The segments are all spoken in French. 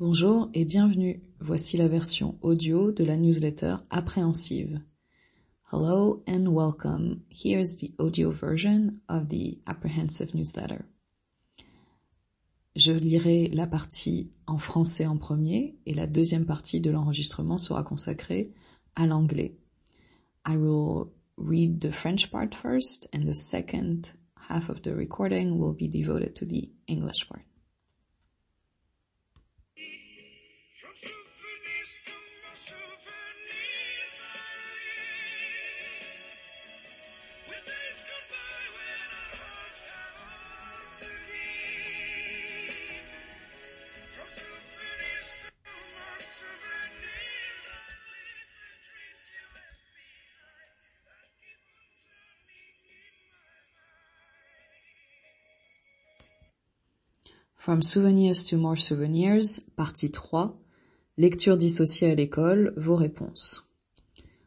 Bonjour et bienvenue. Voici la version audio de la newsletter appréhensive. Hello and welcome. Here's the audio version of the apprehensive newsletter. Je lirai la partie en français en premier et la deuxième partie de l'enregistrement sera consacrée à l'anglais. I will read the French part first and the second half of the recording will be devoted to the English part. From Souvenirs to More Souvenirs, partie 3, lecture dissociée à l'école, vos réponses.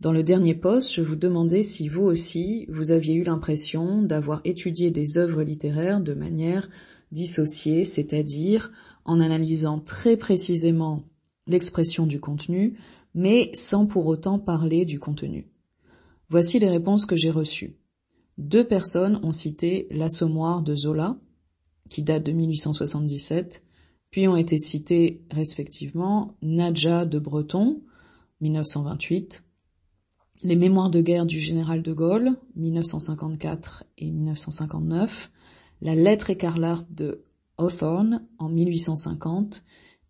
Dans le dernier post, je vous demandais si vous aussi, vous aviez eu l'impression d'avoir étudié des œuvres littéraires de manière dissociée, c'est-à-dire en analysant très précisément l'expression du contenu, mais sans pour autant parler du contenu. Voici les réponses que j'ai reçues. Deux personnes ont cité L'Assommoir de Zola, qui date de 1877, puis ont été cités respectivement Nadja de Breton, 1928, Les Mémoires de guerre du général de Gaulle, 1954 et 1959, La lettre écarlate de Hawthorne en 1850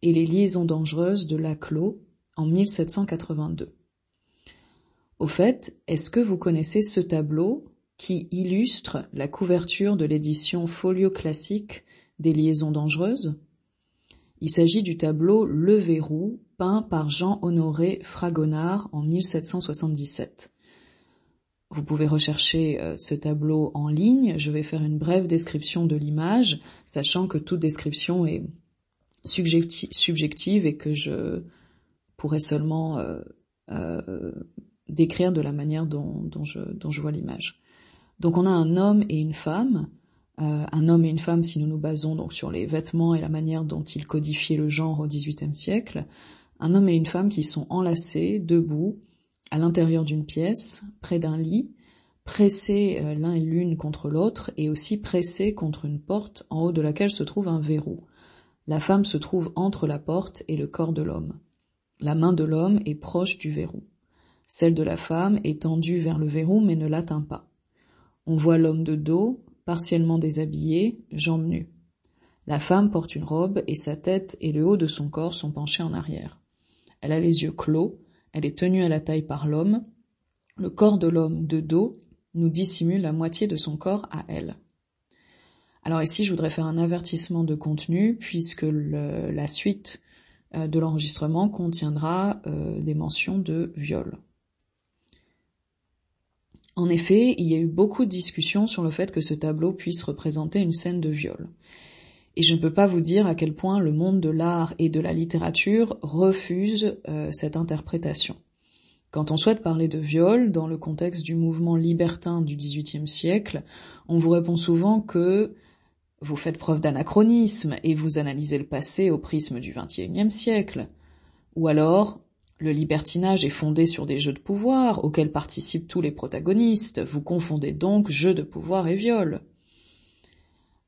et Les liaisons dangereuses de Laclos en 1782. Au fait, est-ce que vous connaissez ce tableau qui illustre la couverture de l'édition folio classique des Liaisons dangereuses? Il s'agit du tableau Le Verrou, peint par Jean-Honoré Fragonard en 1777. Vous pouvez rechercher euh, ce tableau en ligne, je vais faire une brève description de l'image, sachant que toute description est subjective et que je pourrais seulement euh, euh, décrire de la manière dont, je, dont je vois l'image. Donc on a un homme et une femme, euh, un homme et une femme si nous nous basons donc sur les vêtements et la manière dont ils codifiaient le genre au XVIIIe siècle, un homme et une femme qui sont enlacés, debout, à l'intérieur d'une pièce, près d'un lit, pressés euh, l'un et l'une contre l'autre et aussi pressés contre une porte en haut de laquelle se trouve un verrou. La femme se trouve entre la porte et le corps de l'homme. La main de l'homme est proche du verrou. Celle de la femme est tendue vers le verrou mais ne l'atteint pas. On voit l'homme de dos, partiellement déshabillé, jambes nues. La femme porte une robe et sa tête et le haut de son corps sont penchés en arrière. Elle a les yeux clos, elle est tenue à la taille par l'homme. Le corps de l'homme de dos nous dissimule la moitié de son corps à elle. Alors ici, je voudrais faire un avertissement de contenu puisque la suite euh, de l'enregistrement contiendra euh, des mentions de viol. En effet, il y a eu beaucoup de discussions sur le fait que ce tableau puisse représenter une scène de viol. Et je ne peux pas vous dire à quel point le monde de l'art et de la littérature refuse euh, cette interprétation. Quand on souhaite parler de viol dans le contexte du mouvement libertin du XVIIIe siècle, on vous répond souvent que vous faites preuve d'anachronisme et vous analysez le passé au prisme du XXIe siècle. Ou alors, le libertinage est fondé sur des jeux de pouvoir auxquels participent tous les protagonistes. Vous confondez donc jeu de pouvoir et viol.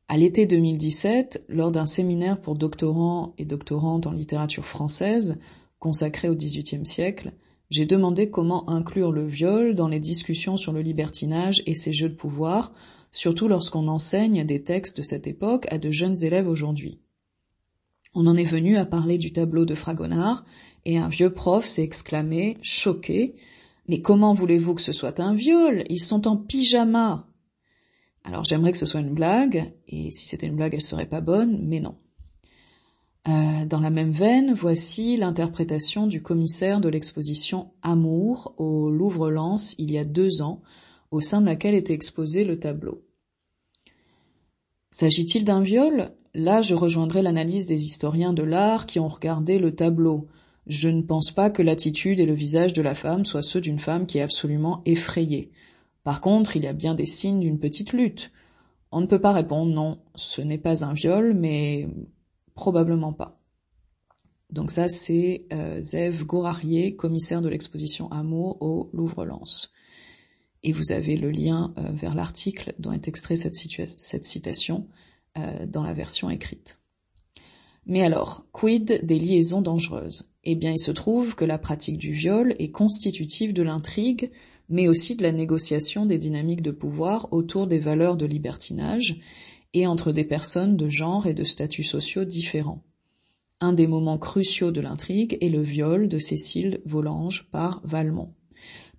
À l'été 2017, lors d'un séminaire pour doctorants et doctorantes en littérature française, consacré au XVIIIe siècle, j'ai demandé comment inclure le viol dans les discussions sur le libertinage et ses jeux de pouvoir, surtout lorsqu'on enseigne des textes de cette époque à de jeunes élèves aujourd'hui. On en est venu à parler du tableau de Fragonard, et un vieux prof s'est exclamé, choqué, Mais comment voulez-vous que ce soit un viol? Ils sont en pyjama. Alors j'aimerais que ce soit une blague, et si c'était une blague, elle serait pas bonne, mais non. Euh, dans la même veine, voici l'interprétation du commissaire de l'exposition Amour au Louvre-Lens il y a deux ans, au sein de laquelle était exposé le tableau. S'agit-il d'un viol? Là, je rejoindrai l'analyse des historiens de l'art qui ont regardé le tableau. Je ne pense pas que l'attitude et le visage de la femme soient ceux d'une femme qui est absolument effrayée. Par contre, il y a bien des signes d'une petite lutte. On ne peut pas répondre non, ce n'est pas un viol, mais probablement pas. Donc ça, c'est euh, Zev Gorarier, commissaire de l'exposition Amour au Louvre-Lens. Et vous avez le lien euh, vers l'article dont est extrait cette, cette citation euh, dans la version écrite. Mais alors, quid des liaisons dangereuses? Eh bien, il se trouve que la pratique du viol est constitutive de l'intrigue, mais aussi de la négociation des dynamiques de pouvoir autour des valeurs de libertinage et entre des personnes de genre et de statuts sociaux différents. Un des moments cruciaux de l'intrigue est le viol de Cécile Volange par Valmont.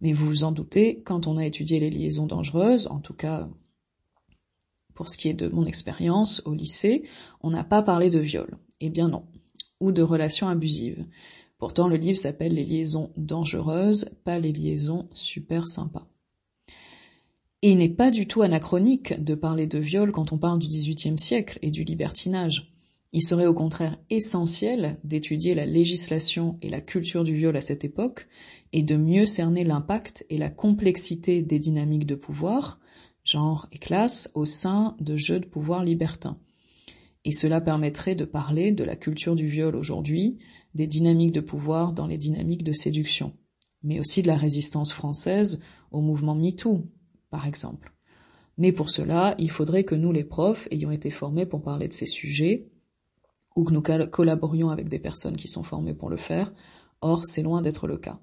Mais vous vous en doutez, quand on a étudié les liaisons dangereuses, en tout cas pour ce qui est de mon expérience au lycée, on n'a pas parlé de viol. Eh bien non. Ou de relations abusives. Pourtant, le livre s'appelle Les liaisons dangereuses, pas les liaisons super sympas. Et il n'est pas du tout anachronique de parler de viol quand on parle du XVIIIe siècle et du libertinage. Il serait au contraire essentiel d'étudier la législation et la culture du viol à cette époque et de mieux cerner l'impact et la complexité des dynamiques de pouvoir, genre et classe, au sein de jeux de pouvoir libertins. Et cela permettrait de parler de la culture du viol aujourd'hui, des dynamiques de pouvoir dans les dynamiques de séduction, mais aussi de la résistance française au mouvement MeToo, par exemple. Mais pour cela, il faudrait que nous, les profs, ayons été formés pour parler de ces sujets, ou que nous collaborions avec des personnes qui sont formées pour le faire, or c'est loin d'être le cas.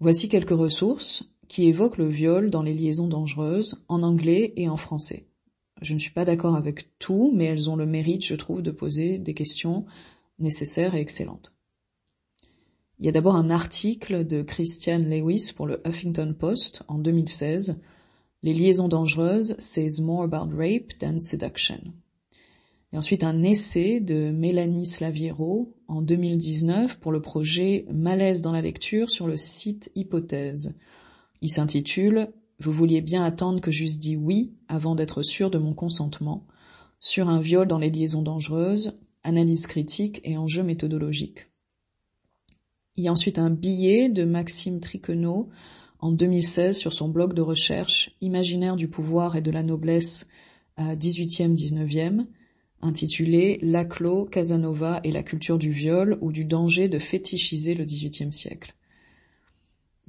Voici quelques ressources qui évoquent le viol dans les liaisons dangereuses en anglais et en français. Je ne suis pas d'accord avec tout, mais elles ont le mérite, je trouve, de poser des questions nécessaires et excellentes. Il y a d'abord un article de Christian Lewis pour le Huffington Post en 2016, Les liaisons dangereuses says more about rape than seduction. Et ensuite un essai de Mélanie Slaviero en 2019 pour le projet Malaise dans la lecture sur le site Hypothèse. Il s'intitule Vous vouliez bien attendre que j'eusse dit oui avant d'être sûr de mon consentement sur un viol dans les liaisons dangereuses, analyse critique et enjeux méthodologiques. Il y a ensuite un billet de Maxime Triquenot en 2016 sur son blog de recherche Imaginaire du pouvoir et de la noblesse à 18e 19e intitulé Laclos, Casanova et la culture du viol ou du danger de fétichiser le XVIIIe siècle.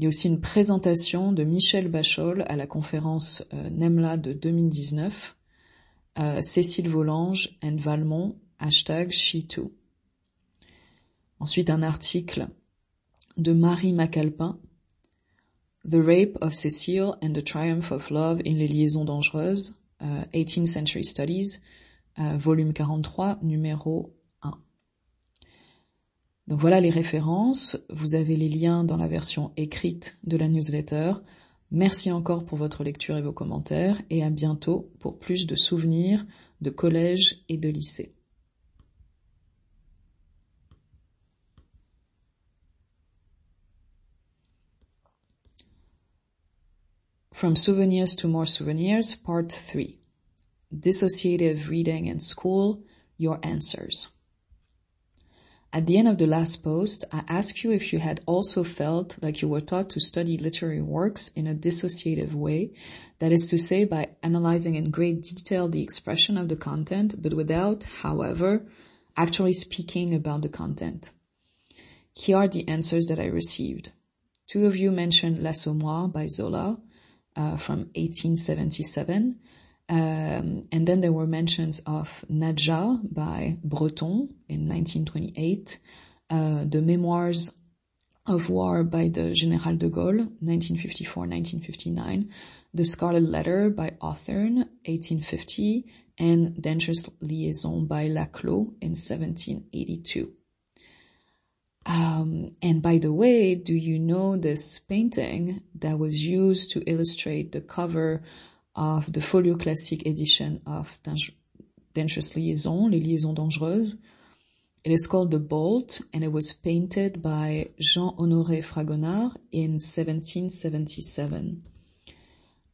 Il y a aussi une présentation de Michel Bachol à la conférence euh, NEMLA de 2019, euh, Cécile Volange and Valmont, hashtag SheToo. Ensuite un article de Marie Macalpin, The Rape of Cécile and the Triumph of Love in les liaisons dangereuses, 18th euh, Century Studies, volume 43, numéro 1. Donc voilà les références, vous avez les liens dans la version écrite de la newsletter. Merci encore pour votre lecture et vos commentaires et à bientôt pour plus de souvenirs de collège et de lycée. From Souvenirs to More Souvenirs, Part 3. dissociative reading in school, your answers. At the end of the last post, I asked you if you had also felt like you were taught to study literary works in a dissociative way, that is to say by analyzing in great detail the expression of the content, but without, however, actually speaking about the content. Here are the answers that I received. Two of you mentioned L'Assommoir by Zola uh, from 1877, um, and then there were mentions of Nadja by Breton in 1928, uh, the memoirs of war by the General de Gaulle, 1954-1959, the Scarlet Letter by Authorn, 1850, and Dangerous Liaison by Laclos in 1782. Um, and by the way, do you know this painting that was used to illustrate the cover of the Folio Classic edition of Dangerous Liaison, Les Liaisons Dangereuses. It is called The Bolt and it was painted by Jean-Honoré Fragonard in 1777.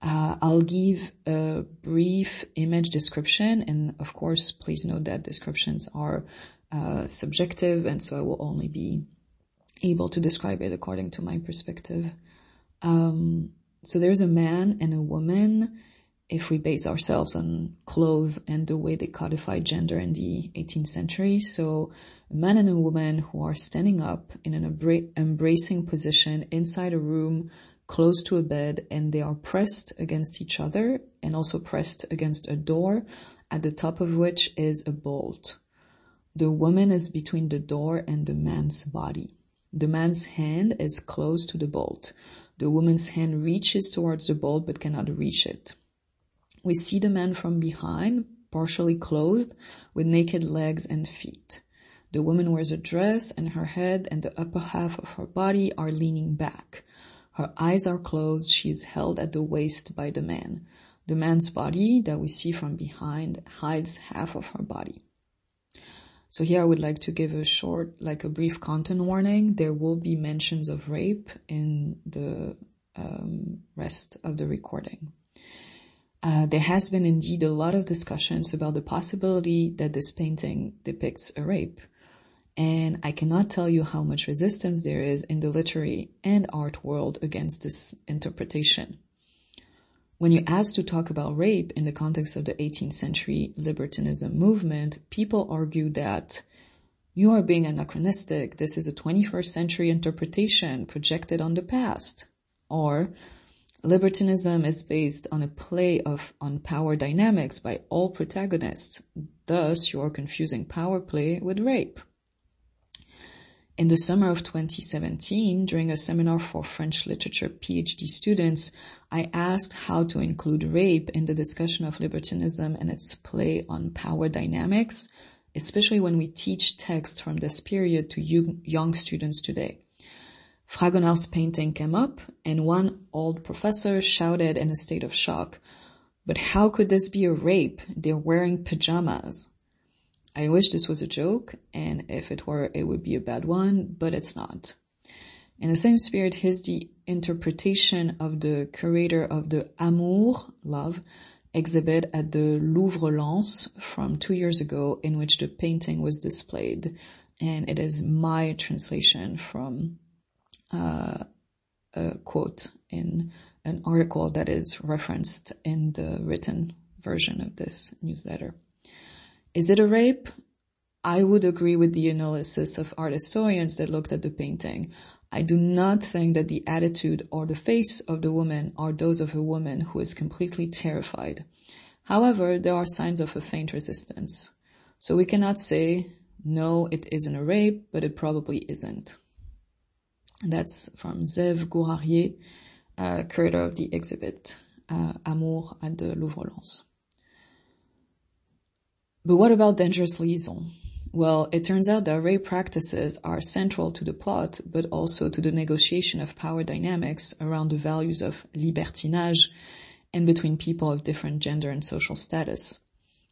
Uh, I'll give a brief image description and of course please note that descriptions are uh, subjective and so I will only be able to describe it according to my perspective. Um, so there's a man and a woman if we base ourselves on clothes and the way they codified gender in the 18th century. So a man and a woman who are standing up in an embracing position inside a room close to a bed and they are pressed against each other and also pressed against a door at the top of which is a bolt. The woman is between the door and the man's body. The man's hand is close to the bolt. The woman's hand reaches towards the bolt but cannot reach it. We see the man from behind, partially clothed, with naked legs and feet. The woman wears a dress and her head and the upper half of her body are leaning back. Her eyes are closed, she is held at the waist by the man. The man's body that we see from behind hides half of her body. So here I would like to give a short, like a brief content warning. There will be mentions of rape in the um, rest of the recording. Uh, there has been indeed a lot of discussions about the possibility that this painting depicts a rape. And I cannot tell you how much resistance there is in the literary and art world against this interpretation. When you ask to talk about rape in the context of the 18th century libertinism movement, people argue that you are being anachronistic. This is a 21st century interpretation projected on the past. Or libertinism is based on a play of on power dynamics by all protagonists. Thus, you are confusing power play with rape. In the summer of 2017, during a seminar for French literature PhD students, I asked how to include rape in the discussion of libertinism and its play on power dynamics, especially when we teach texts from this period to young students today. Fragonard's painting came up and one old professor shouted in a state of shock, but how could this be a rape? They're wearing pajamas. I wish this was a joke, and if it were, it would be a bad one, but it's not. In the same spirit, here's the interpretation of the curator of the Amour, love, exhibit at the Louvre Lens from two years ago in which the painting was displayed. And it is my translation from uh, a quote in an article that is referenced in the written version of this newsletter. Is it a rape? I would agree with the analysis of art historians that looked at the painting. I do not think that the attitude or the face of the woman are those of a woman who is completely terrified. However, there are signs of a faint resistance. So we cannot say, no, it isn't a rape, but it probably isn't. And that's from Zev Gourarier, uh, curator of the exhibit, uh, Amour at the Louvre Lens. But what about dangerous liaison? Well, it turns out that rape practices are central to the plot, but also to the negotiation of power dynamics around the values of libertinage and between people of different gender and social status.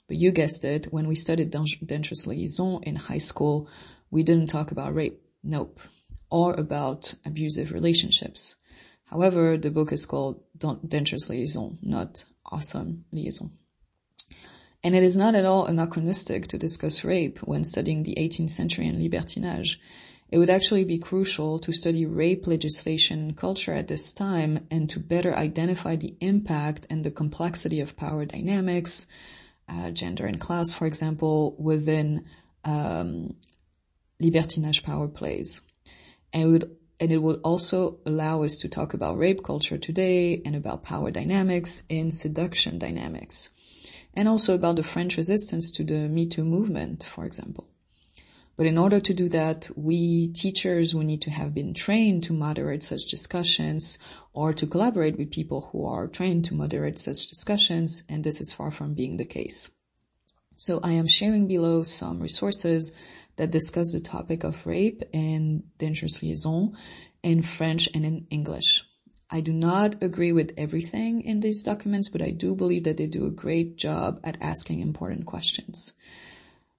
But you guessed it, when we studied dangerous liaison in high school, we didn't talk about rape. Nope. Or about abusive relationships. However, the book is called Dangerous Liaison, not Awesome Liaison. And it is not at all anachronistic to discuss rape when studying the 18th century and libertinage. It would actually be crucial to study rape legislation and culture at this time and to better identify the impact and the complexity of power dynamics, uh, gender and class, for example, within um, libertinage power plays. And it, would, and it would also allow us to talk about rape culture today and about power dynamics in seduction dynamics and also about the French resistance to the Me Too movement, for example. But in order to do that, we teachers, we need to have been trained to moderate such discussions or to collaborate with people who are trained to moderate such discussions, and this is far from being the case. So I am sharing below some resources that discuss the topic of rape and dangerous liaison in French and in English. I do not agree with everything in these documents, but I do believe that they do a great job at asking important questions.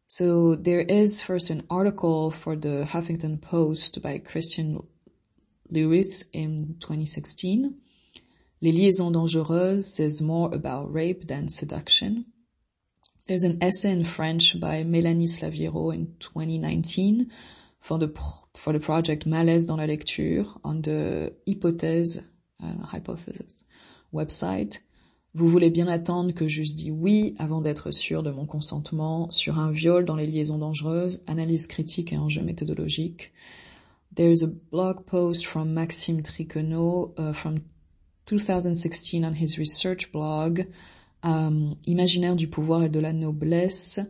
So there is first an article for the Huffington Post by Christian Lewis in 2016. Les liaisons dangereuses says more about rape than seduction. There's an essay in French by Mélanie Slaviero in 2019 for the, for the project Malaise dans la lecture on the hypothèse hypothesis website. Vous voulez bien attendre que j'eusse dit oui avant d'être sûr de mon consentement sur un viol dans les liaisons dangereuses, analyse critique et enjeux méthodologiques. There is a blog post from Maxime Tricono uh, from 2016 on his research blog, um, Imaginaire du pouvoir et de la noblesse,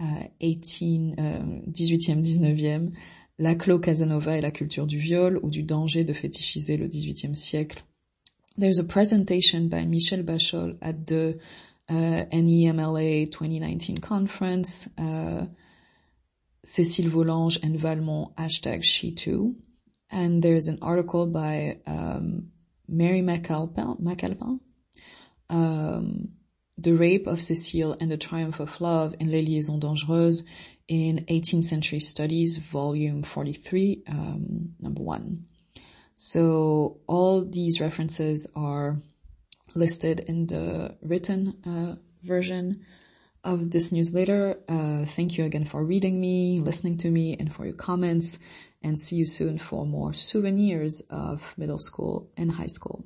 uh, 18, uh, 18e, 19e, Laclos Casanova et la culture du viol ou du danger de fétichiser le 18e siècle there's a presentation by Michel Bachol at the uh, NEMLA 2019 conference. Uh, Cécile Volange and Valmont hashtag she And there's an article by um, Mary McAlpin, The Rape of Cécile and the Triumph of Love in Les Liaisons Dangereuses in 18th Century Studies, volume 43, um, number one. So all these references are listed in the written uh, version of this newsletter. Uh, thank you again for reading me, listening to me, and for your comments. And see you soon for more souvenirs of middle school and high school.